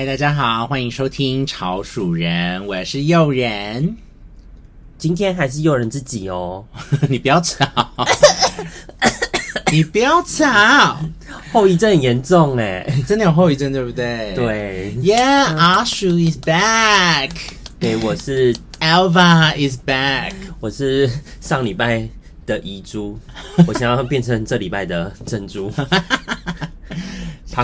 嗨，大家好，欢迎收听潮鼠人，我是诱人。今天还是诱人自己哦，你不要吵，你不要吵，后遗症很严重哎，真的有后遗症对不对？对，Yeah，阿鼠 is back，对，我是 Alva is back，我是上礼拜的遗珠，我想要变成这礼拜的珍珠。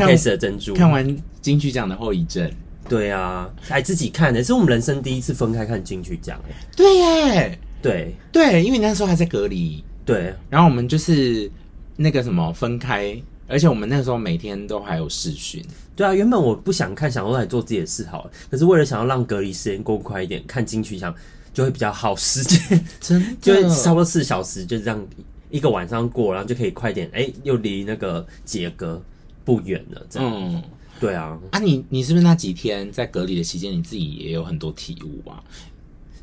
Podcast 的珍珠，看完金曲奖的后遗症，对啊，还自己看的，是我们人生第一次分开看金曲奖，对耶，对。对，因为那时候还在隔离，对，然后我们就是那个什么分开，而且我们那个时候每天都还有视讯，对啊，原本我不想看，想说来做自己的事好了，可是为了想要让隔离时间过快一点，看金曲奖就会比较耗时间，真的，就会差不多四小时就这样一个晚上过，然后就可以快点，哎，又离那个解隔。不远了，这样。嗯，对啊。啊你，你你是不是那几天在隔离的期间，你自己也有很多体悟啊？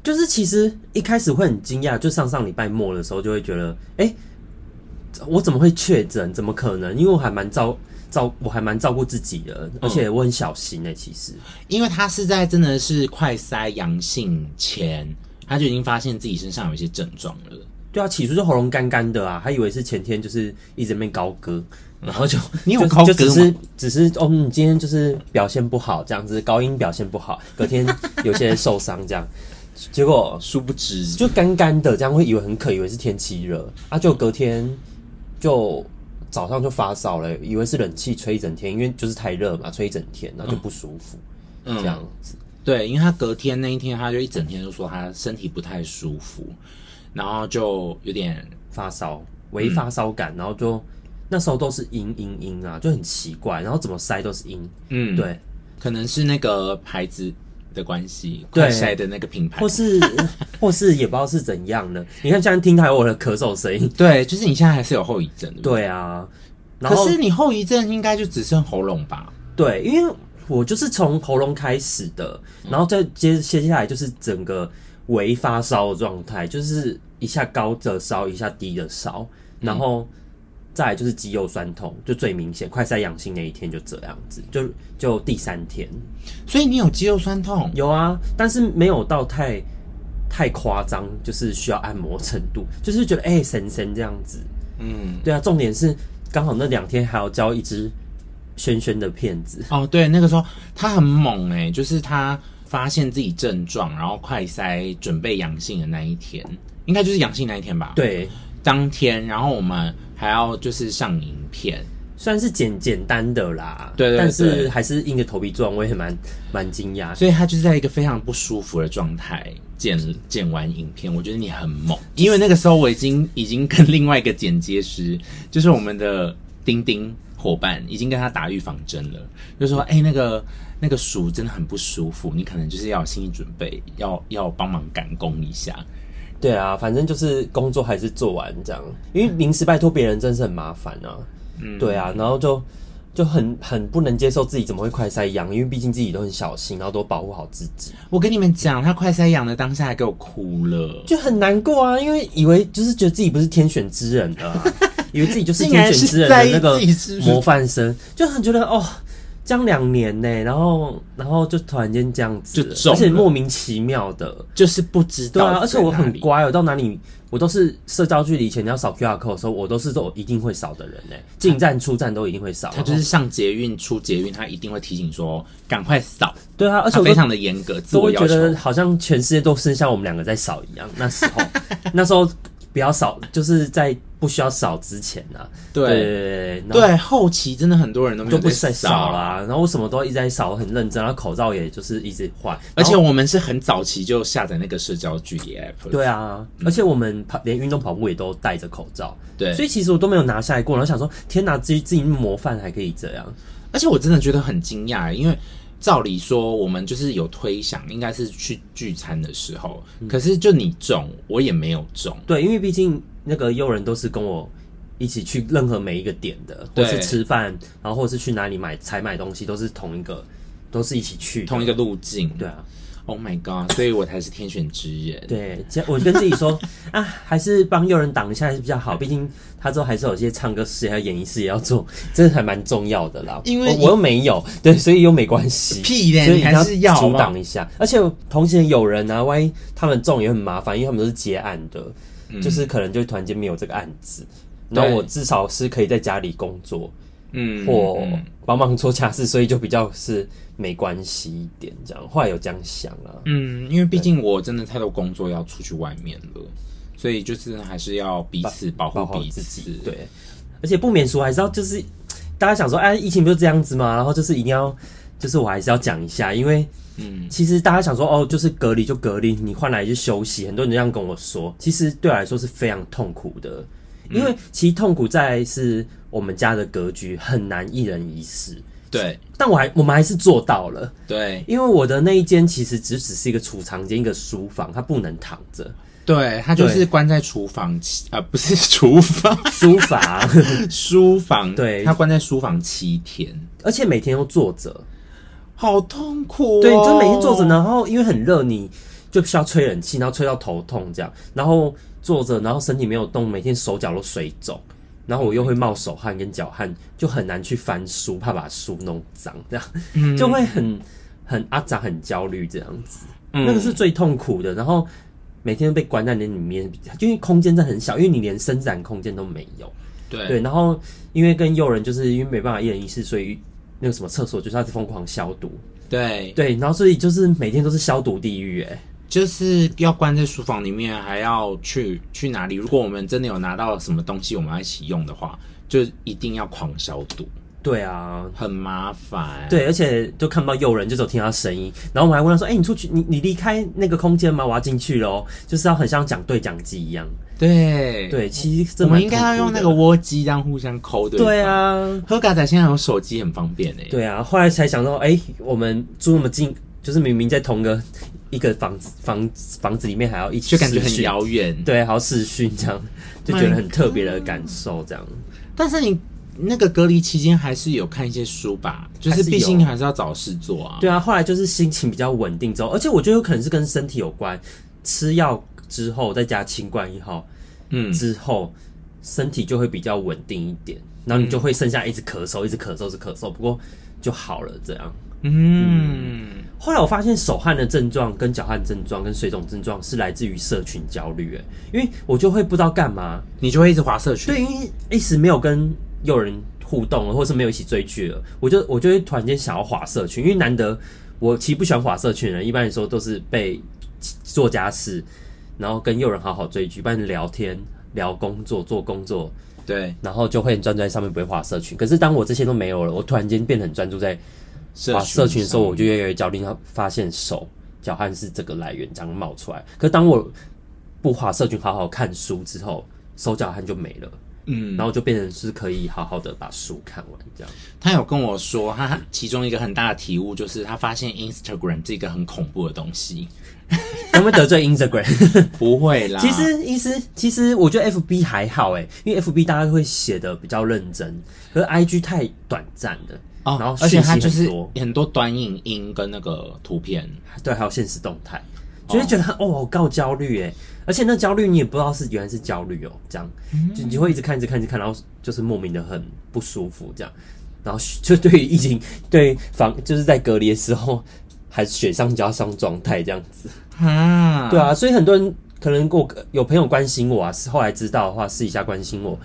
就是其实一开始会很惊讶，就上上礼拜末的时候，就会觉得，哎、欸，我怎么会确诊？怎么可能？因为我还蛮照照，我还蛮照顾自己的，而且我很小心诶、欸。其实，因为他是在真的是快筛阳性前，他就已经发现自己身上有一些症状了。对啊，起初就喉咙干干的啊，还以为是前天就是一直没高歌。然后就 你有高歌只是只是哦，你今天就是表现不好，这样子高音表现不好，隔天 有些受伤这样，结果殊不知。就干干的，这样会以为很渴，以为是天气热。啊，就隔天就早上就发烧了，以为是冷气吹一整天，因为就是太热嘛，吹一整天，然后就不舒服，嗯、这样子。对，因为他隔天那一天，他就一整天就说他身体不太舒服，然后就有点发烧，微发烧感，嗯、然后就。那时候都是阴阴阴啊，就很奇怪，然后怎么塞都是阴。嗯，对，可能是那个牌子的关系，快塞的那个品牌，或是 或是也不知道是怎样的。你看，现在听还有我的咳嗽声音。对，就是你现在还是有后遗症的。对啊，可是你后遗症应该就只剩喉咙吧？对，因为我就是从喉咙开始的，然后再接接下来就是整个微发烧的状态，就是一下高的烧，一下低的烧，然后。再来就是肌肉酸痛，就最明显。快筛阳性那一天就这样子，就就第三天。所以你有肌肉酸痛？有啊，但是没有到太太夸张，就是需要按摩程度，就是觉得哎、欸、神神这样子。嗯，对啊。重点是刚好那两天还要交一只轩轩的片子。哦，对，那个时候他很猛哎、欸，就是他发现自己症状，然后快筛准备阳性的那一天，应该就是阳性那一天吧？对，当天，然后我们。还要就是上影片，虽然是简简单的啦，对，对，对，但是还是硬着头皮做，我也蛮蛮惊讶。所以他就是在一个非常不舒服的状态剪剪完影片，我觉得你很猛，因为那个时候我已经已经跟另外一个剪接师，就是我们的丁丁伙伴，已经跟他打预防针了，就说哎、欸，那个那个鼠真的很不舒服，你可能就是要有心理准备，要要帮忙赶工一下。对啊，反正就是工作还是做完这样，因为临时拜托别人真是很麻烦啊。嗯，对啊，然后就就很很不能接受自己怎么会快塞阳，因为毕竟自己都很小心，然后都保护好自己。我跟你们讲，他快塞阳的当下还给我哭了，就很难过啊，因为以为就是觉得自己不是天选之人的啊，以为自己就是天选之人的那个模范生，就很觉得哦。将两年呢，然后然后就突然间这样子，就而且莫名其妙的，就是不知道。对啊，而且我很乖，我到哪里我都是社交距离前你要扫 QR code 的时候，我都是都一定会扫的人呢。进站出站都一定会扫。他就是上捷运出捷运，他一定会提醒说赶快扫。对啊，而且非常的严格，自我要求，我觉得好像全世界都剩下我们两个在扫一样。那时候，那时候。不要扫，就是在不需要扫之前啊。对对对，后期真的很多人都没有都不在扫啦。然后我什么都一直在扫，很认真。然后口罩也就是一直换，而且我们是很早期就下载那个社交距离 app。对啊，而且我们跑连运动跑步也都戴着口罩。对，所以其实我都没有拿下来过。然后想说，天哪，自己自己模范还可以这样。而且我真的觉得很惊讶，因为。照理说，我们就是有推想，应该是去聚餐的时候。嗯、可是就你中，我也没有中。对，因为毕竟那个佣人都是跟我一起去任何每一个点的，或是吃饭，然后或是去哪里买采买东西，都是同一个，都是一起去同一个路径。对啊。Oh my god！所以我才是天选之人。对，我跟自己说，啊，还是帮诱人挡一下还是比较好，毕竟他之后还是有些唱歌事业还有演艺事业要做，这还蛮重要的啦。因为我，我又没有，对，所以又没关系。屁嘞，所以还是要阻挡一下。而且同行有人啊，万一他们中也很麻烦，因为他们都是接案的，嗯、就是可能就突然间没有这个案子，然后我至少是可以在家里工作。嗯，或帮忙做家事，所以就比较是没关系一点这样。后来有这样想啊，嗯，因为毕竟我真的太多工作要出去外面了，所以就是还是要彼此保护彼此。对，而且不免俗还是要就是大家想说，哎，疫情不是这样子嘛？然后就是一定要，就是我还是要讲一下，因为嗯，其实大家想说哦，就是隔离就隔离，你换来就休息，很多人这样跟我说，其实对我来说是非常痛苦的。因为其实痛苦在是我们家的格局很难一人一室，对。但我还我们还是做到了，对。因为我的那一间其实只只是一个储藏间，一个书房，它不能躺着，对，它就是关在厨房七啊，不是厨房，书房，书房，对，它关在书房七天，而且每天都坐着，好痛苦哦。对，就每天坐着，然后因为很热，你就需要吹冷气，然后吹到头痛这样，然后。坐着，然后身体没有动，每天手脚都水肿，然后我又会冒手汗跟脚汗，就很难去翻书，怕把书弄脏，这样、嗯、就会很很阿杂，很焦虑这样子。嗯、那个是最痛苦的。然后每天都被关在那里面，因为空间真的很小，因为你连伸展空间都没有。对对，然后因为跟幼人，就是因为没办法一人一室，所以那个什么厕所就是要疯狂消毒。对对，然后所以就是每天都是消毒地狱，哎。就是要关在书房里面，还要去去哪里？如果我们真的有拿到什么东西，我们要一起用的话，就一定要狂消毒。对啊，很麻烦。对，而且就看不到诱人，就只有听到声音。然后我们还问他说：“哎、欸，你出去，你你离开那个空间吗？我要进去喽。”就是要很像讲对讲机一样。对对，其实我们应该要用那个窝机，这样互相抠的。对啊，喝嘎仔现在有手机很方便哎。对啊，后来才想到，哎、欸，我们住那么近，就是明明在同个。一个房子房房子里面还要一起，就感觉很遥远。对，还要视讯这样，就觉得很特别的感受这样。但是你那个隔离期间还是有看一些书吧？就是毕竟还是要找事做啊。对啊，后来就是心情比较稳定之后，而且我觉得有可能是跟身体有关。吃药之后再加清冠一号，嗯，之后身体就会比较稳定一点，然后你就会剩下一直咳嗽，一直咳嗽，一直咳嗽，不过就好了这样。嗯，后来我发现手汗的症状、跟脚汗症状、跟水肿症状是来自于社群焦虑，哎，因为我就会不知道干嘛，你就会一直滑社群，对，因为一时没有跟诱人互动了，或是没有一起追剧了，我就我就会突然间想要滑社群，因为难得我其实不喜欢滑社群的人，一般来说都是被做家事，然后跟诱人好好追剧，不然聊天、聊工作、做工作，对，然后就会很专注在上面，不会滑社群。可是当我这些都没有了，我突然间变得很专注在。啊，社群的时候我就越来越焦虑，然后发现手脚汗是这个来源，这样冒出来。可是当我不滑社群，好好看书之后，手脚汗就没了。嗯，然后就变成是可以好好的把书看完这样。他有跟我说，他其中一个很大的体悟就是，他发现 Instagram 这个很恐怖的东西。有没有得罪 Instagram？不会啦。其实，意思其实我觉得 FB 还好诶，因为 FB 大家会写的比较认真，可是 IG 太短暂了。哦，然后而且它就是很多短影音跟那个图片，对，还有现实动态，就会觉得哦，够焦虑哎，而且那焦虑你也不知道是原来是焦虑哦，这样，就你会一直看，一直看，一直看，然后就是莫名的很不舒服这样，然后就对于疫情对防就是在隔离的时候还是雪上加霜状态这样子。啊，对啊，所以很多人可能我有朋友关心我啊，是后来知道的话私底下关心我。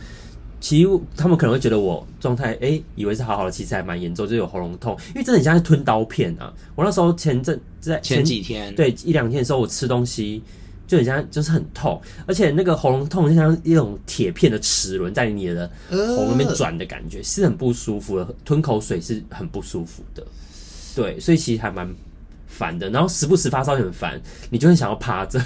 其实他们可能会觉得我状态，哎、欸，以为是好好的，其实还蛮严重，就有喉咙痛，因为真的很像是吞刀片啊。我那时候前阵在前，前几天，对一两天的时候，我吃东西就很像，就是很痛，而且那个喉咙痛就像一种铁片的齿轮在你的喉咙里面转的感觉，是很不舒服的，吞口水是很不舒服的。对，所以其实还蛮烦的。然后时不时发烧也很烦，你就会想要趴着，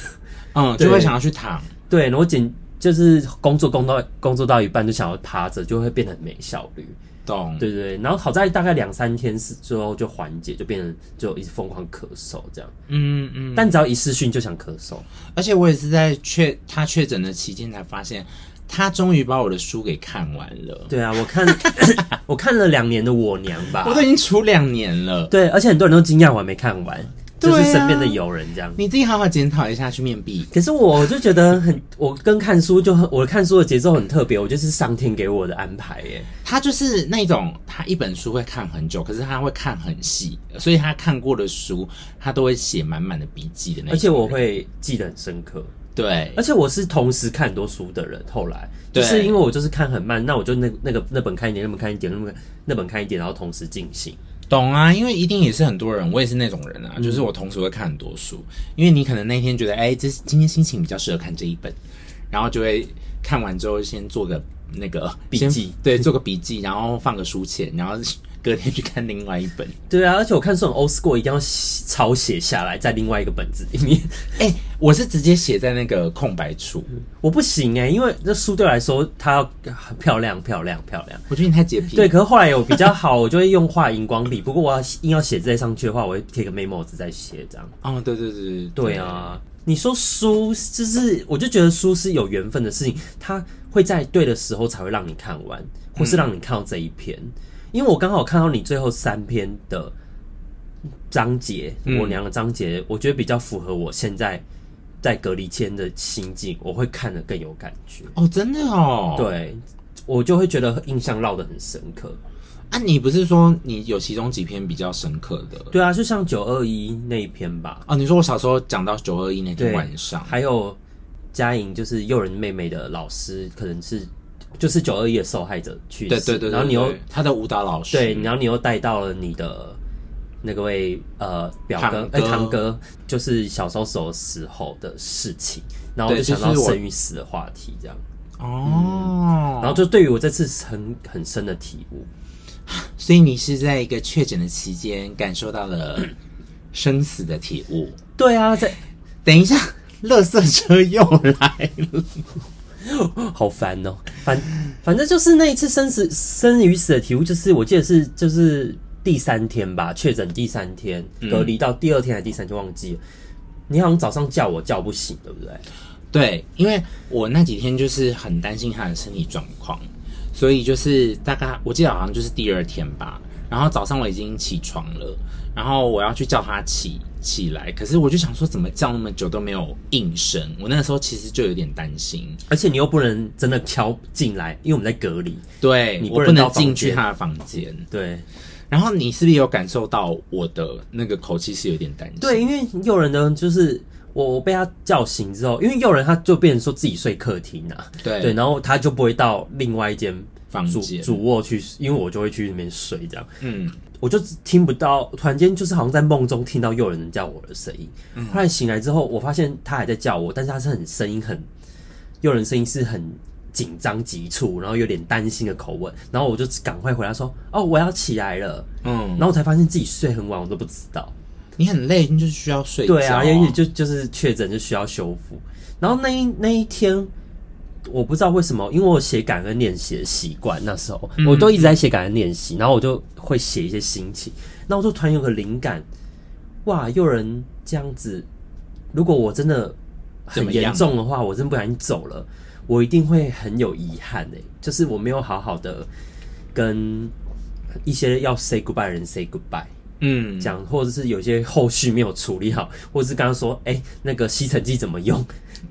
嗯，就会想要去躺。对，然后简。就是工作工到工作到一半就想要趴着，就会变得没效率。懂，对对对。然后好在大概两三天之后就缓解，就变成就一直疯狂咳嗽这样。嗯嗯。但只要一试训就想咳嗽，而且我也是在确他确诊的期间才发现，他终于把我的书给看完了。对啊，我看 我看了两年的我娘吧，我都已经出两年了。对，而且很多人都惊讶我还没看完。就是身边的友人这样。你自己好好检讨一下去面壁。可是我就觉得很，我跟看书就很，我看书的节奏很特别，我就是上天给我的安排耶。他就是那种，他一本书会看很久，可是他会看很细，所以他看过的书，他都会写满满的笔记的那种。而且我会记得很深刻。对，而且我是同时看很多书的人。后来就是因为我就是看很慢，那我就那那个那本看一点，那本看一点，那本那本看一点，然后同时进行。懂啊，因为一定也是很多人，我也是那种人啊，嗯、就是我同时会看很多书。因为你可能那天觉得，哎、欸，这今天心情比较适合看这一本，然后就会看完之后先做个那个笔记，对，做个笔记，然后放个书签，然后。隔天去看另外一本，对啊，而且我看这种 old school 一定要抄写下来，在另外一个本子里面。哎、欸，我是直接写在那个空白处，我不行哎、欸，因为那书对我来说它要很漂亮、漂亮、漂亮。我觉得你太洁癖。对，可是后来有比较好，我就会用画荧光笔。不过我要硬要写字上去的话，我会贴个 memo 纸再写这样。哦，对对对对，对啊。你说书就是，我就觉得书是有缘分的事情，它会在对的时候才会让你看完，或是让你看到这一篇。嗯因为我刚好看到你最后三篇的章节，嗯、我娘的章节，我觉得比较符合我现在在隔离前的心境，我会看得更有感觉。哦，真的哦，对，我就会觉得印象烙得很深刻。啊，你不是说你有其中几篇比较深刻的？对啊，就像九二一那一篇吧。哦，你说我小时候讲到九二一那天晚上，还有嘉莹就是诱人妹妹的老师，可能是。就是九二一的受害者去世，对对对，然后你又他的舞蹈老师，对，然后你又带到了你的那个位呃表哥哎堂，堂哥，就是小时候时候时候的事情，然后就想到生与死的话题这样哦、嗯，然后就对于我这次很很深的体悟，所以你是在一个确诊的期间感受到了 生死的体悟，对啊，在等一下，垃圾车又来了。好烦哦、喔，反反正就是那一次生死生与死的体悟，就是我记得是就是第三天吧，确诊第三天隔离到第二天还是第三天忘记了。你好像早上叫我叫不醒，对不对？对，因为我那几天就是很担心他的身体状况，所以就是大概我记得好像就是第二天吧，然后早上我已经起床了，然后我要去叫他起。起来，可是我就想说，怎么叫那么久都没有应声？我那个时候其实就有点担心，而且你又不能真的敲进来，因为我们在隔离，对，你不能进去他的房间。对，然后你是不是有感受到我的那个口气是有点担心？对，因为诱人呢，就是我我被他叫醒之后，因为诱人他就变成说自己睡客厅啊，对对，然后他就不会到另外一间房间主卧去，因为我就会去那边睡这样，嗯。我就听不到，突然间就是好像在梦中听到有人叫我的声音。后来醒来之后，我发现他还在叫我，但是他是很声音很诱人，声音是很紧张急促，然后有点担心的口吻。然后我就赶快回答说：“哦，我要起来了。”嗯，然后我才发现自己睡很晚，我都不知道。你很累，你就是需要睡觉。对啊，因为就就是确诊就需要修复。然后那一那一天。我不知道为什么，因为我写感恩练习的习惯，那时候我都一直在写感恩练习，然后我就会写一些心情，那我就突然有个灵感，哇，有人这样子，如果我真的很严重的话，我真不小心走了，我一定会很有遗憾诶，就是我没有好好的跟一些要 say goodbye 的人 say goodbye，嗯，讲或者是有些后续没有处理好，或者是刚刚说，哎、欸，那个吸尘器怎么用？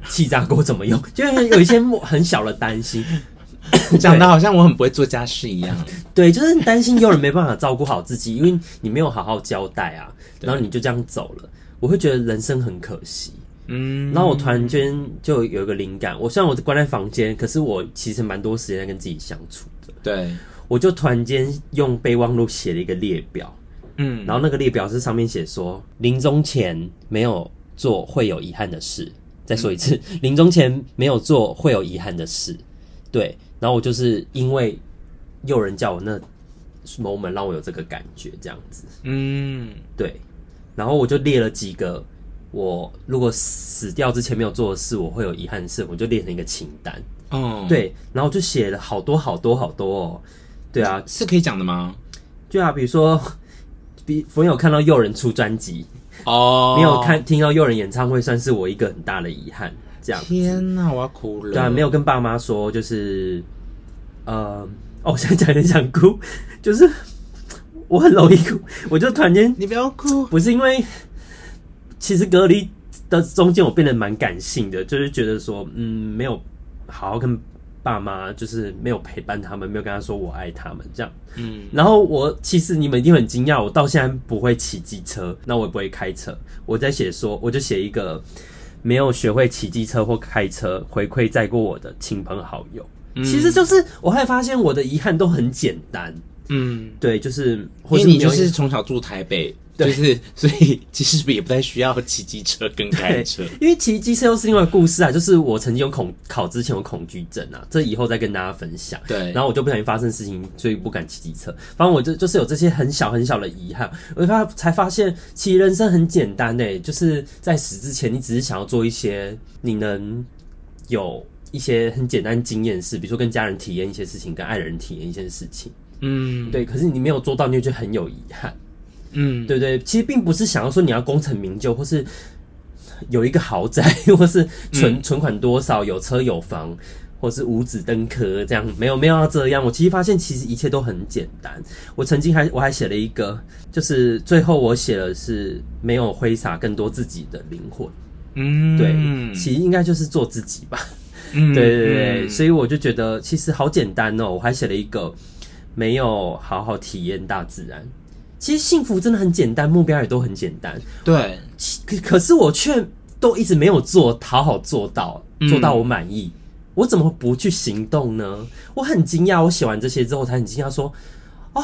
气炸锅怎么用？就是有一些很小的担心，讲的好像我很不会做家事一样。对，就是担心有人没办法照顾好自己，因为你没有好好交代啊，然后你就这样走了，我会觉得人生很可惜。嗯，然后我突然间就有一个灵感，我虽然我关在房间，可是我其实蛮多时间在跟自己相处的。对，我就突然间用备忘录写了一个列表，嗯，然后那个列表是上面写说，临终前没有做会有遗憾的事。再说一次，临终前没有做会有遗憾的事，对。然后我就是因为有人叫我那 moment 让我有这个感觉，这样子，嗯，对。然后我就列了几个我如果死掉之前没有做的事，我会有遗憾的事，我就列成一个清单。哦，对。然后就写了好多好多好多哦。对啊，是可以讲的吗？对啊，比如说，比朋友看到诱人出专辑。哦，没有看听到诱人演唱会，算是我一个很大的遗憾。这样，天哪，我要哭了。对啊，没有跟爸妈说，就是，呃，哦，我现在讲有点想哭，就是我很容易哭，我就突然间，你不要哭，不是因为其实隔离的中间，我变得蛮感性的，就是觉得说，嗯，没有好好跟爸妈，就是没有陪伴他们，没有跟他说我爱他们这样。嗯，然后我其实你们一定很惊讶，我到现在不会骑机车，那我也不会开车。我在写说，我就写一个没有学会骑机车或开车，回馈载过我的亲朋好友。嗯，其实就是我还发现我的遗憾都很简单。嗯，对，就是或是因为你就是从小住台北。就是，所以其实也不太需要骑机车跟开车，因为骑机车又是另外一个故事啊。就是我曾经有恐考之前有恐惧症啊，这以后再跟大家分享。对，然后我就不小心发生事情，所以不敢骑机车。反正我就就是有这些很小很小的遗憾，我发才发现，其实人生很简单诶、欸，就是在死之前，你只是想要做一些你能有一些很简单经验的事，比如说跟家人体验一些事情，跟爱人体验一些事情。嗯，对。可是你没有做到，你就觉得很有遗憾。嗯，对对，其实并不是想要说你要功成名就，或是有一个豪宅，或是存、嗯、存款多少，有车有房，或是五子登科这样，没有没有要这样。我其实发现，其实一切都很简单。我曾经还我还写了一个，就是最后我写的是没有挥洒更多自己的灵魂。嗯，对，其实应该就是做自己吧。嗯，对对对，所以我就觉得其实好简单哦。我还写了一个没有好好体验大自然。其实幸福真的很简单，目标也都很简单。对，可可是我却都一直没有做，讨好做到，做到我满意。嗯。我怎么不去行动呢？我很惊讶，我写完这些之后，才很惊讶说：“啊，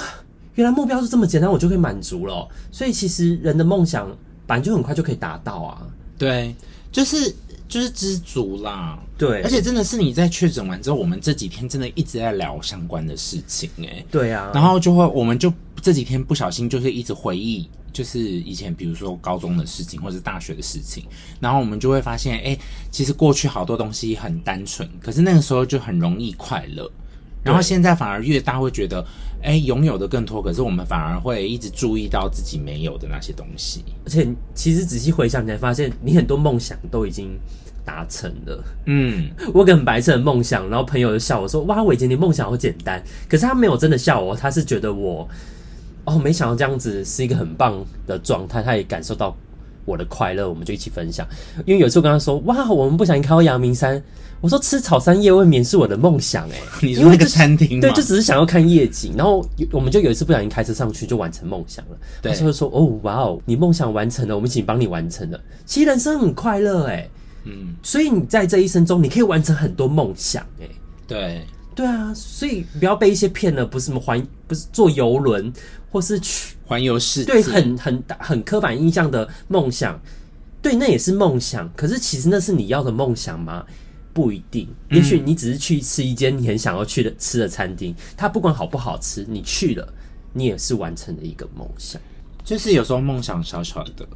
原来目标是这么简单，我就可以满足了。”所以其实人的梦想本来就很快就可以达到啊。对，就是。就是知足啦，对，而且真的是你在确诊完之后，我们这几天真的一直在聊相关的事情，哎，对啊，然后就会，我们就这几天不小心就是一直回忆，就是以前比如说高中的事情或者是大学的事情，然后我们就会发现，哎，其实过去好多东西很单纯，可是那个时候就很容易快乐。然后现在反而越大会觉得，哎，拥有的更多，可是我们反而会一直注意到自己没有的那些东西。而且其实仔细回想，你才发现你很多梦想都已经达成了。嗯，我有个很白色的梦想，然后朋友就笑我说：“哇，伟杰，你梦想好简单。”可是他没有真的笑我，他是觉得我，哦，没想到这样子是一个很棒的状态，他也感受到我的快乐，我们就一起分享。因为有时候跟他说：“哇，我们不小心开到阳明山。”我说吃草山夜未眠是我的梦想哎、欸，你说那个餐厅对，就只是想要看夜景，然后我们就有一次不小心开车上去就完成梦想了。对，他就说哦哇哦，你梦想完成了，我们一起帮你完成了。其实人生很快乐哎、欸，嗯，所以你在这一生中你可以完成很多梦想哎、欸，对，对啊，所以不要被一些骗了，不是什么环，不是坐游轮或是去环游世界，对，很很很刻板印象的梦想，对，那也是梦想，可是其实那是你要的梦想吗？不一定，也许你只是去吃一间你很想要去的吃的餐厅，它不管好不好吃，你去了，你也是完成了一个梦想。就是有时候梦想小小的，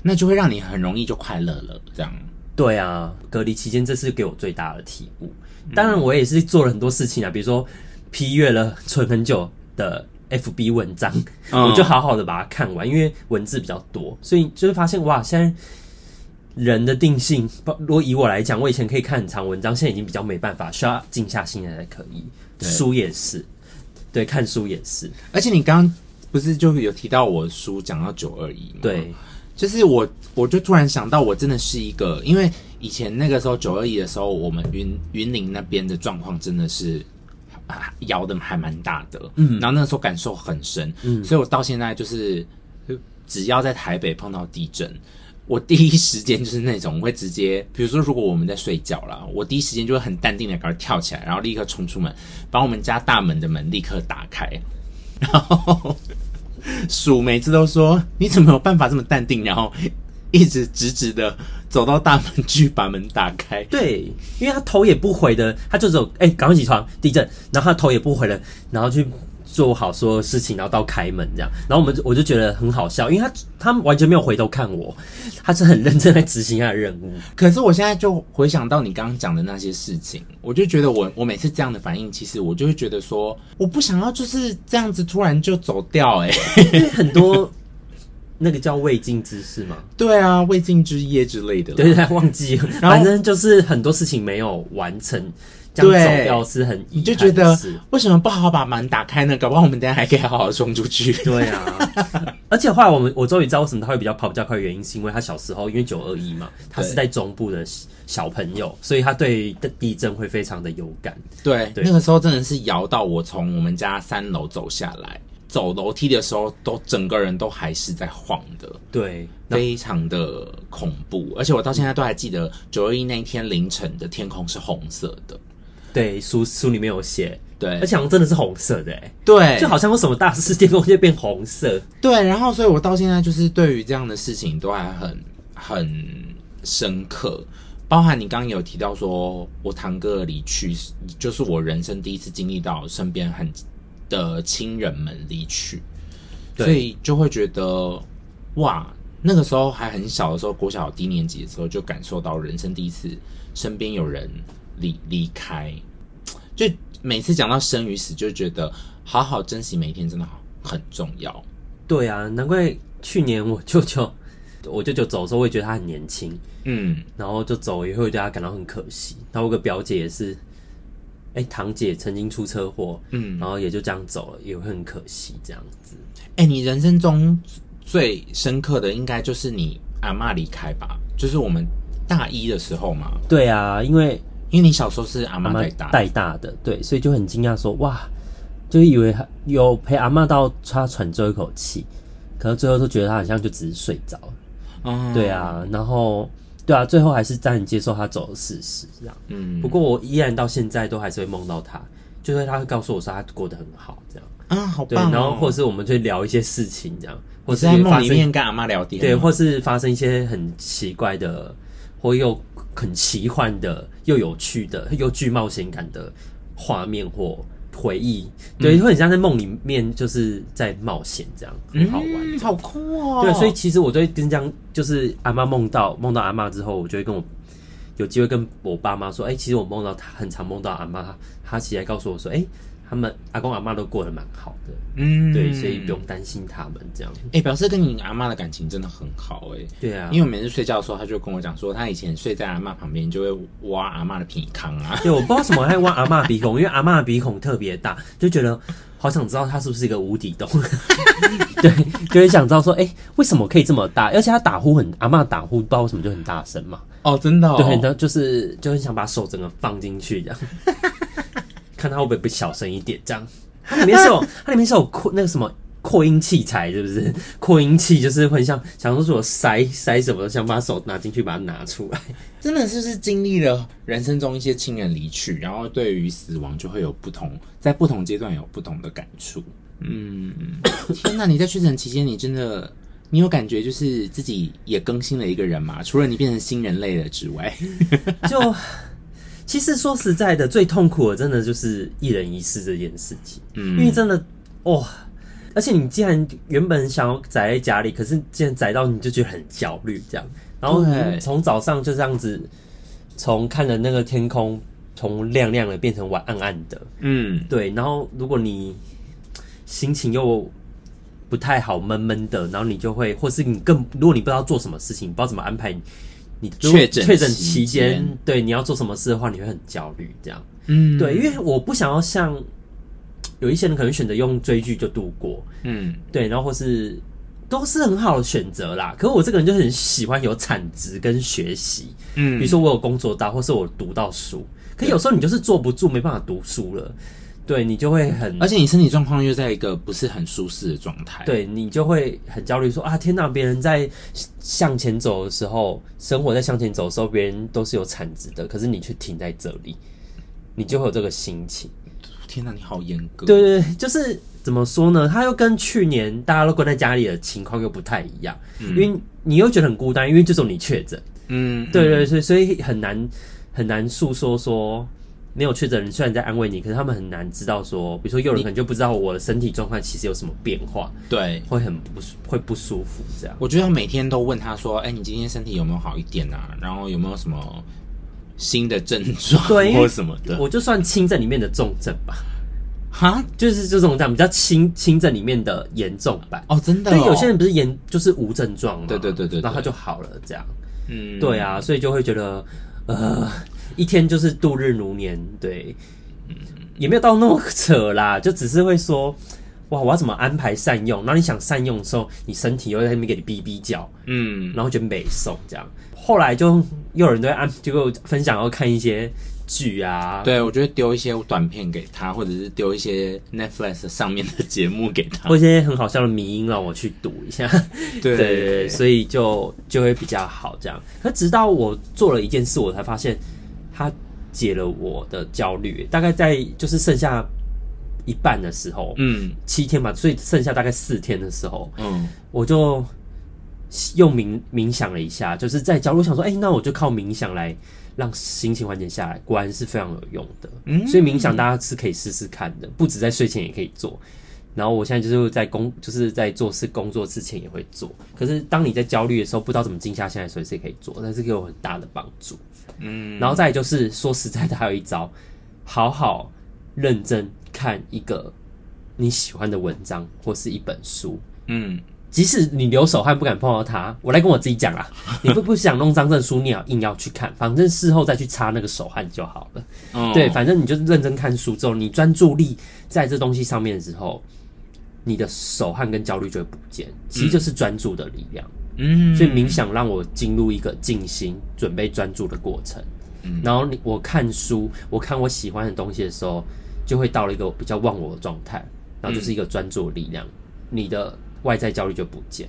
那就会让你很容易就快乐了。这样，对啊，隔离期间这是给我最大的体悟。当然，我也是做了很多事情啊，比如说批阅了存很久的 FB 文章，我就好好的把它看完，因为文字比较多，所以就会发现哇，现在。人的定性，如果以我来讲，我以前可以看很长文章，现在已经比较没办法，需要静下心来才可以。书也是，对，看书也是。而且你刚刚不是就有提到我书讲到九二一吗？对，就是我，我就突然想到，我真的是一个，因为以前那个时候九二一的时候，我们云云林那边的状况真的是摇的还蛮大的，嗯，然后那个时候感受很深，嗯，所以我到现在就是，只要在台北碰到地震。我第一时间就是那种我会直接，比如说如果我们在睡觉啦，我第一时间就会很淡定的赶快跳起来，然后立刻冲出门，把我们家大门的门立刻打开。然后 鼠每次都说：“你怎么有办法这么淡定？”然后一直直直的走到大门去把门打开。对，因为他头也不回的，他就走，哎，赶快起床，地震。然后他头也不回的，然后去。做好所有事情，然后到开门这样，然后我们我就觉得很好笑，因为他他完全没有回头看我，他是很认真在执行他的任务。可是我现在就回想到你刚刚讲的那些事情，我就觉得我我每次这样的反应，其实我就会觉得说，我不想要就是这样子突然就走掉，欸，哎，因为很多那个叫未尽之事吗，对啊，未尽之夜之类的，对，他忘记了，反正就是很多事情没有完成。这样，走掉是很，你就觉得为什么不好好把门打开呢？搞不好我们等下还可以好好冲出去。对啊。而且后来我们我终于知道为什么他会比较跑比较快，原因是因为他小时候因为九二一嘛，他是在中部的小朋友，所以他对地震会非常的有感。对，对那个时候真的是摇到我从我们家三楼走下来，走楼梯的时候都整个人都还是在晃的，对，非常的恐怖。而且我到现在都还记得九二一那一天凌晨的天空是红色的。对，书书里面有写。对，而且好像真的是红色的，哎，对，就好像有什么大事件，天空就变红色。对，然后所以我到现在就是对于这样的事情都还很很深刻，包含你刚刚有提到说我堂哥的离去，就是我人生第一次经历到身边很的亲人们离去，所以就会觉得哇，那个时候还很小的时候，国小低年级的时候就感受到人生第一次身边有人离离开，就。每次讲到生与死，就觉得好好珍惜每一天，真的好很重要。对啊，难怪去年我舅舅，我舅舅走的时候，我也觉得他很年轻，嗯，然后就走以后，对他感到很可惜。然后我个表姐也是，哎、欸，堂姐曾经出车祸，嗯，然后也就这样走了，也会很可惜这样子。哎、欸，你人生中最深刻的，应该就是你阿嬷离开吧？就是我们大一的时候嘛。对啊，因为。因为你小时候是阿嬷带大带大的，对，所以就很惊讶，说哇，就以为有陪阿嬷到他喘最后一口气，可是最后都觉得她好像就只是睡着了，嗯，对啊，然后对啊，最后还是暂时接受他走的事实，这样，嗯，不过我依然到现在都还是会梦到他，就是他会告诉我说他过得很好，这样，啊，好棒哦，对，然后或者是我们去聊一些事情，这样，或是在梦里面跟阿妈聊天，对，或是发生一些很奇怪的，或又。很奇幻的，又有趣的，又具冒险感的画面或回忆，对，会很像在梦里面，就是在冒险这样，很好玩，嗯，好酷哦。对，所以其实我对跟这样，就是阿妈梦到梦到阿妈之后，我就会跟我有机会跟我爸妈说，哎、欸，其实我梦到他，很常梦到阿妈，他起来告诉我说，哎、欸。他们阿公阿妈都过得蛮好的，嗯，对，所以不用担心他们这样。哎、欸，表示跟你阿妈的感情真的很好，哎，对啊，因为我每次睡觉的时候，他就跟我讲说，他以前睡在阿妈旁边，就会挖阿妈的鼻孔啊。对，我不知道为什么爱挖阿妈的鼻孔，因为阿妈的鼻孔特别大，就觉得好想知道他是不是一个无底洞。对，就会想知道说，哎、欸，为什么可以这么大？而且他打呼很，阿妈打呼不知道为什么就很大声嘛。哦，真的、哦，对，然后就是就很想把手整个放进去这样，看他会不会不小声一点这样。它里面是有，它里面是有扩那个什么扩音器材，是不是？扩音器就是很像，想说是我塞塞什么，想把手拿进去把它拿出来。真的是是经历了人生中一些亲人离去，然后对于死亡就会有不同，在不同阶段有不同的感触。嗯，天哪！你在确诊期间，你真的你有感觉就是自己也更新了一个人吗？除了你变成新人类了之外，就。其实说实在的，最痛苦的真的就是一人一世这件事情。嗯，因为真的哇、哦，而且你既然原本想要宅在家里，可是既然宅到你就觉得很焦虑这样。然后从早上就这样子，从看着那个天空从亮亮的变成晚暗暗的。嗯，对。然后如果你心情又不太好，闷闷的，然后你就会，或是你更，如果你不知道做什么事情，不知道怎么安排。你确诊确诊期间，对你要做什么事的话，你会很焦虑，这样，嗯，对，因为我不想要像有一些人可能选择用追剧就度过，嗯，对，然后或是都是很好的选择啦。可是我这个人就很喜欢有产值跟学习，嗯，比如说我有工作到，或是我读到书，可有时候你就是坐不住，没办法读书了。对，你就会很，而且你身体状况又在一个不是很舒适的状态，对，你就会很焦虑，说啊，天哪！别人在向前走的时候，生活在向前走的时候，别人都是有产值的，可是你却停在这里，你就会有这个心情。天哪，你好严格。对对对，就是怎么说呢？他又跟去年大家都关在家里的情况又不太一样，嗯，因为你又觉得很孤单，因为这种你确诊，嗯，对对，所以所以很难很难诉说说。没有确诊人虽然在安慰你，可是他们很难知道说，比如说有人可能就不知道我的身体状况其实有什么变化，对，会很不会不舒服这样。我觉得每天都问他说：“哎、欸，你今天身体有没有好一点啊？然后有没有什么新的症状，对，或什么的？”我就算轻症里面的重症吧，哈，就是这种这样比较轻轻症里面的严重版哦，真的、哦。对，有些人不是严就是无症状嘛，对对对对，然后他就好了这样。嗯，对啊，所以就会觉得呃。一天就是度日如年，对，嗯，也没有到那么扯啦，就只是会说，哇，我要怎么安排善用？然后你想善用的时候，你身体又在那边给你哔哔叫，嗯，然后就美送这样。后来就又有人都会安，就分享要看一些剧啊。对，我觉得丢一些短片给他，或者是丢一些 Netflix 上面的节目给他，或一些很好笑的迷音让我去读一下。对对对，所以就就会比较好这样。可直到我做了一件事，我才发现他解了我的焦虑。大概在就是剩下一半的时候，嗯，七天吧，所以剩下大概四天的时候，嗯，我就。又冥冥想了一下，就是在角落想说，哎、欸，那我就靠冥想来让心情缓解下来，果然是非常有用的。嗯，所以冥想大家是可以试试看的，不止在睡前也可以做。然后我现在就是在工，就是在做事工作之前也会做。可是当你在焦虑的时候，不知道怎么静下心来，随时也可以做，但是给我很大的帮助。嗯，然后再就是说实在的，还有一招，好好认真看一个你喜欢的文章或是一本书。嗯。即使你流手汗不敢碰到它，我来跟我自己讲啊，你不不想弄脏这书，你要硬要去看，反正事后再去擦那个手汗就好了。Oh. 对，反正你就认真看书之后，你专注力在这东西上面的时候，你的手汗跟焦虑就会不见。其实就是专注的力量。嗯，所以冥想让我进入一个静心、准备专注的过程。嗯，然后你我看书，我看我喜欢的东西的时候，就会到了一个比较忘我的状态，然后就是一个专注的力量。你的。外在焦虑就不见，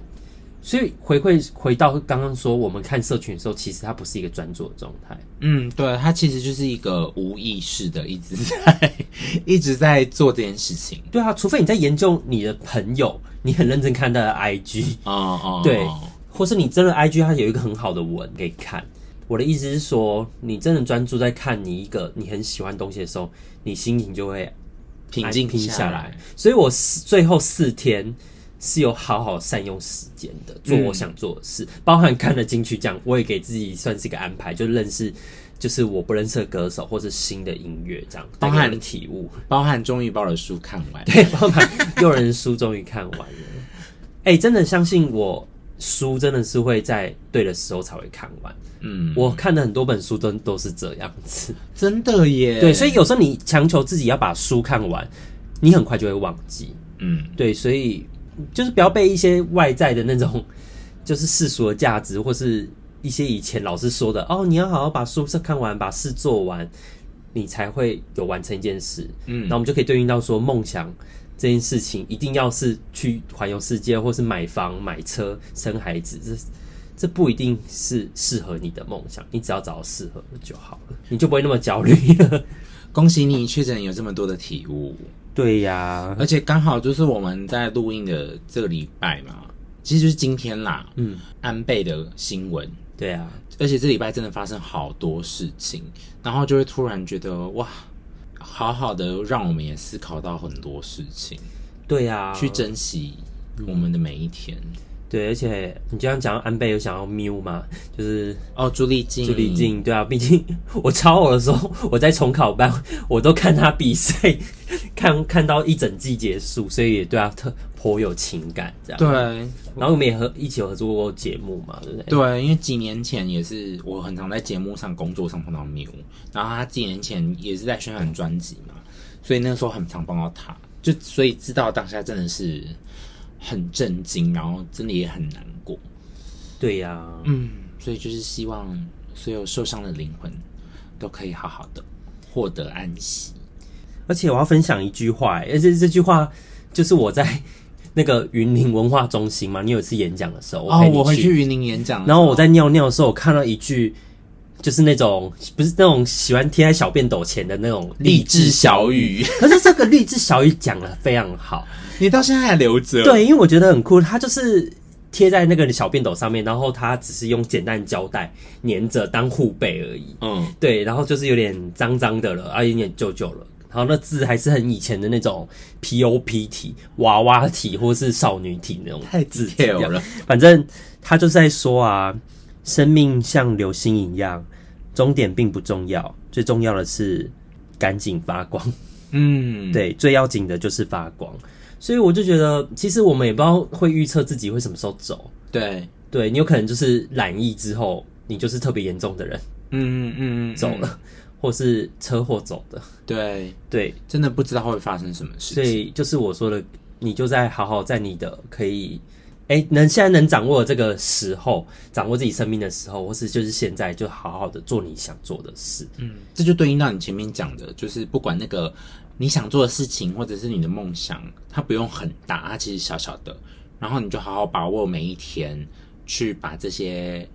所以回馈回到刚刚说，我们看社群的时候，其实它不是一个专注的状态。嗯，对，它其实就是一个无意识的，一直在 一直在做这件事情。对啊，除非你在研究你的朋友，你很认真看他的 IG，哦哦，对，或是你真的 IG 它有一个很好的文可以看。我的意思是说，你真的专注在看你一个你很喜欢东西的时候，你心情就会平静平下来。所以我最后四天。是有好好善用时间的，做我想做的事，嗯、包含看了金曲奖，我也给自己算是一个安排，就认识就是我不认识的歌手或是新的音乐，这样包含体悟，包含终于把我的书看完，对，包含诱人书终于看完了。哎、欸，真的相信我，书真的是会在对的时候才会看完。嗯，我看的很多本书都都是这样子，真的耶。对，所以有时候你强求自己要把书看完，你很快就会忘记。嗯，对，所以。就是不要被一些外在的那种，就是世俗的价值，或是一些以前老师说的哦，你要好好把书看完，把事做完，你才会有完成一件事。嗯，那我们就可以对应到说，梦想这件事情一定要是去环游世界，或是买房、买车、生孩子，这这不一定是适合你的梦想。你只要找到适合的就好了，你就不会那么焦虑了。恭喜你，确诊有这么多的体悟。对呀，而且刚好就是我们在录音的这个礼拜嘛，其实就是今天啦。嗯，安倍的新闻，对啊，而且这礼拜真的发生好多事情，然后就会突然觉得哇，好好的让我们也思考到很多事情。对呀，去珍惜我们的每一天。对，而且你这样讲安倍有想要 Miu 吗，就是哦，朱丽静，朱丽静，对啊，毕竟我超偶的时候，我在重考班，我都看他比赛，看看到一整季结束，所以也对啊特颇有情感，这样。对，然后我们也和一起有合作过节目嘛，对不对？对，因为几年前也是我很常在节目上、工作上碰到 Miu，然后他几年前也是在宣传专辑嘛，所以那个时候很常碰到他，就所以知道当下真的是。很震惊，然后真的也很难过。对呀、啊，嗯，所以就是希望所有受伤的灵魂都可以好好的获得安息。而且我要分享一句话，而且这句话就是我在那个云林文化中心嘛，你有一次演讲的时候，哦，我回去云林演讲，然后我在尿尿的时候，我看到一句，就是那种不是那种喜欢贴在小便斗前的那种励志小语，可是这个励志小语讲的非常好。你到现在还留着？对，因为我觉得很酷，它就是贴在那个小便斗上面，然后它只是用简单胶带粘着当护背而已。嗯，对，然后就是有点脏脏的了，啊，有点旧旧了，然后那字还是很以前的那种 POP 体、娃娃体或是少女体那种太字体了。反正他就是在说啊，生命像流星一样，终点并不重要，最重要的是赶紧发光。嗯，对，最要紧的就是发光。所以我就觉得，其实我们也不知道会预测自己会什么时候走。对，对你有可能就是染疫之后，你就是特别严重的人，嗯嗯嗯，走了，或是车祸走的。对对，真的不知道会发生什么事情。所以就是我说的你就在好好在你的可以，哎、欸，能现在能掌握这个时候，掌握自己生命的时候，或是就是现在就好好的做你想做的事。嗯，这就对应到你前面讲的，就是不管那个你想做的事情，或者是你的梦想，它不用很大，它其实小小的，然后你就好好把握每一天，去把这些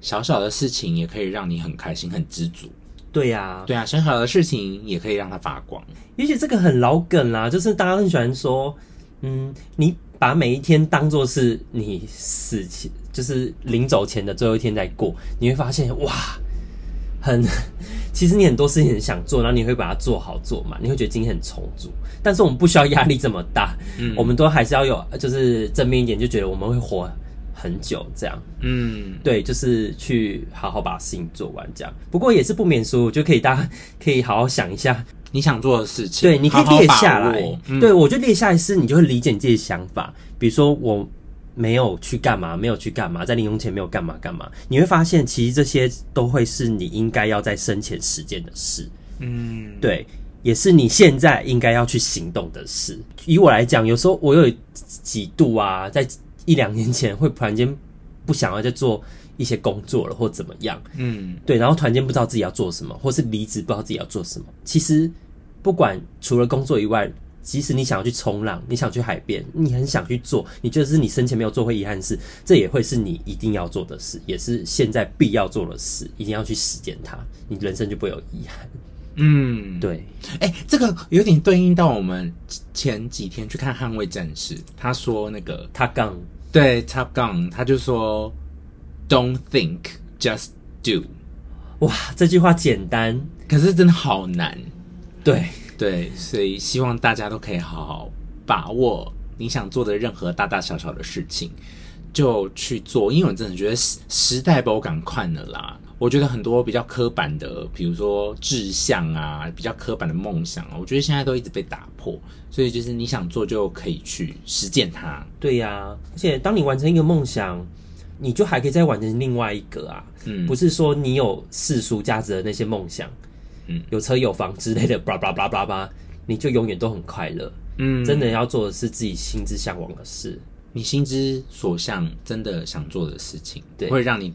小小的事情，也可以让你很开心、很知足。对呀、啊，对啊，小小的事情也可以让它发光。也许这个很老梗啦，就是大家很喜欢说，嗯，你把每一天当做是你死前，就是临走前的最后一天在过，你会发现哇，很，其实你很多事情很想做，然后你会把它做好做嘛，你会觉得今天很充足。但是我们不需要压力这么大，嗯，我们都还是要有，就是正面一点，就觉得我们会活很久这样，嗯，对，就是去好好把事情做完这样。不过也是不免俗，就可以大家 可以好好想一下你想做的事情。对，你可以列下来。好好嗯、对，我就列下来是，你就会理解你自己的想法。比如说我没有去干嘛，没有去干嘛，在临终前没有干嘛干嘛，你会发现其实这些都会是你应该要在生前实践的事。嗯，对，也是你现在应该要去行动的事。以我来讲，有时候我有几度啊，在。一两年前会突然间不想要再做一些工作了，或怎么样？嗯，对，然后突然间不知道自己要做什么，或是离职不知道自己要做什么。其实不管除了工作以外，即使你想要去冲浪，你想去海边，你很想去做，你觉得是你生前没有做会遗憾的事，这也会是你一定要做的事，也是现在必要做的事，一定要去实践它，你人生就不会有遗憾。嗯，对。哎、欸，这个有点对应到我们前几天去看《捍卫战士》，他说那个他杠。对，Top Gun，他就说，Don't think, just do。哇，这句话简单，可是真的好难。对对，所以希望大家都可以好好把握你想做的任何大大小小的事情，就去做。因为我真的觉得时时代不赶快了啦。我觉得很多比较刻板的，比如说志向啊，比较刻板的梦想啊，我觉得现在都一直被打破。所以就是你想做就可以去实践它。对呀、啊，而且当你完成一个梦想，你就还可以再完成另外一个啊。嗯，不是说你有世俗价值的那些梦想，嗯，有车有房之类的，巴拉巴拉巴拉巴，你就永远都很快乐。嗯，真的要做的是自己心之向往的事，你心之所向，真的想做的事情，对，会让你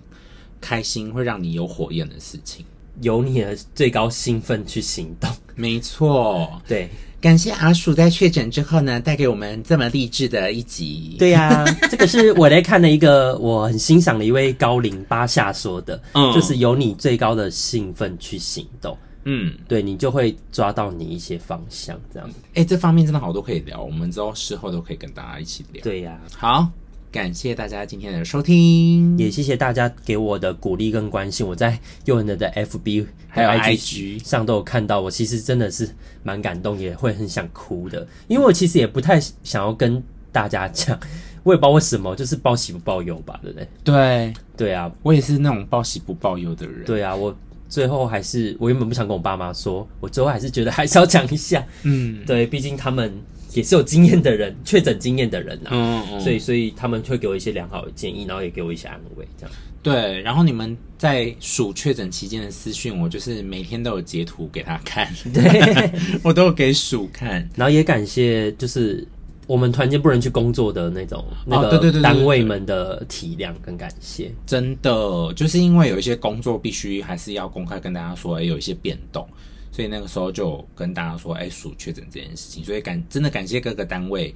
开心，会让你有火焰的事情，由你的最高兴奋去行动。没错，对。感谢阿鼠在确诊之后呢，带给我们这么励志的一集。对呀、啊，这个是我来看的一个我很欣赏的一位高龄巴夏说的，嗯，就是由你最高的兴奋去行动，嗯，对，你就会抓到你一些方向，这样。哎、欸，这方面真的好多可以聊，我们之后事后都可以跟大家一起聊。对呀、啊，好。感谢大家今天的收听，也谢谢大家给我的鼓励跟关心。我在诱人的 FB 还有 IG 上都有看到，我其实真的是蛮感动，也会很想哭的。因为我其实也不太想要跟大家讲，我也不知道为什么，就是报喜不报忧吧，对不对？对，对啊，我也是那种报喜不报忧的人。对啊，我最后还是，我原本不想跟我爸妈说，我最后还是觉得还是要讲一下。嗯，对，毕竟他们。也是有经验的人，确诊经验的人呐、啊，嗯嗯，所以所以他们会给我一些良好的建议，然后也给我一些安慰，这样。对，然后你们在数确诊期间的私讯，我就是每天都有截图给他看，对，我都有给数看，然后也感谢就是我们团建不能去工作的那种那个单位们的体谅跟感谢，真的就是因为有一些工作必须还是要公开跟大家说，有一些变动。所以那个时候就跟大家说，哎，鼠确诊这件事情，所以感真的感谢各个单位，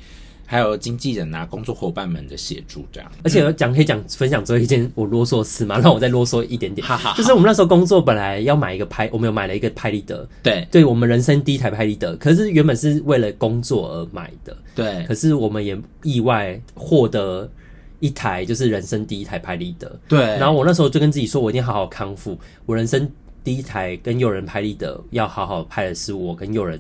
还有经纪人啊、工作伙伴们的协助，这样。而且讲可以讲分享最后一件我啰嗦的事嘛，让我再啰嗦一点点。哈哈，就是我们那时候工作本来要买一个拍，我们有买了一个拍立得，对，对我们人生第一台拍立得，可是原本是为了工作而买的，对。可是我们也意外获得一台就是人生第一台拍立得，对。然后我那时候就跟自己说，我一定要好好康复，我人生。第一台跟诱人拍立得要好好拍的是我跟诱人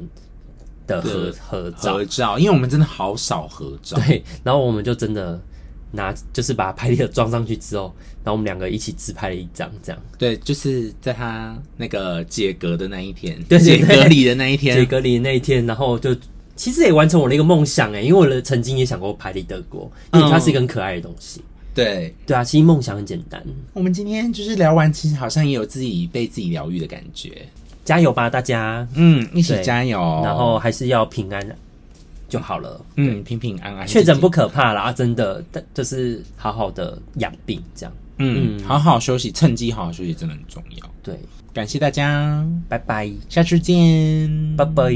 的合合照，合照，因为我们真的好少合照。对，然后我们就真的拿，就是把拍立得装上去之后，然后我们两个一起自拍了一张，这样。对，就是在他那个解隔的那一天，对，解隔离的那一天，解隔离的那一天，然后就其实也完成我的一个梦想哎，因为我的曾经也想过拍立得过，因为它是一个很可爱的东西。嗯对对啊，其实梦想很简单。我们今天就是聊完，其实好像也有自己被自己疗愈的感觉。加油吧，大家！嗯，一起加油。然后还是要平安就好了。嗯，平平安安，确诊不可怕啦，真的，但就是好好的养病这样。嗯，好好休息，趁机好好休息真的很重要。对，感谢大家，拜拜，下次见，拜拜。